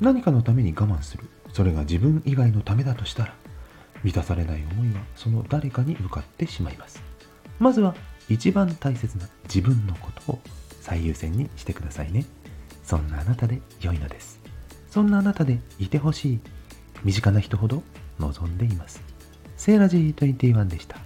何かのために我慢する。それが自分以外のためだとしたら満たされない思いはその誰かに向かってしまいます。まずは一番大切な自分のことを最優先にしてくださいね。そんなあなたで良いのです。そんなあなたでいてほしい身近な人ほど望んでいます。セーラジー21でした。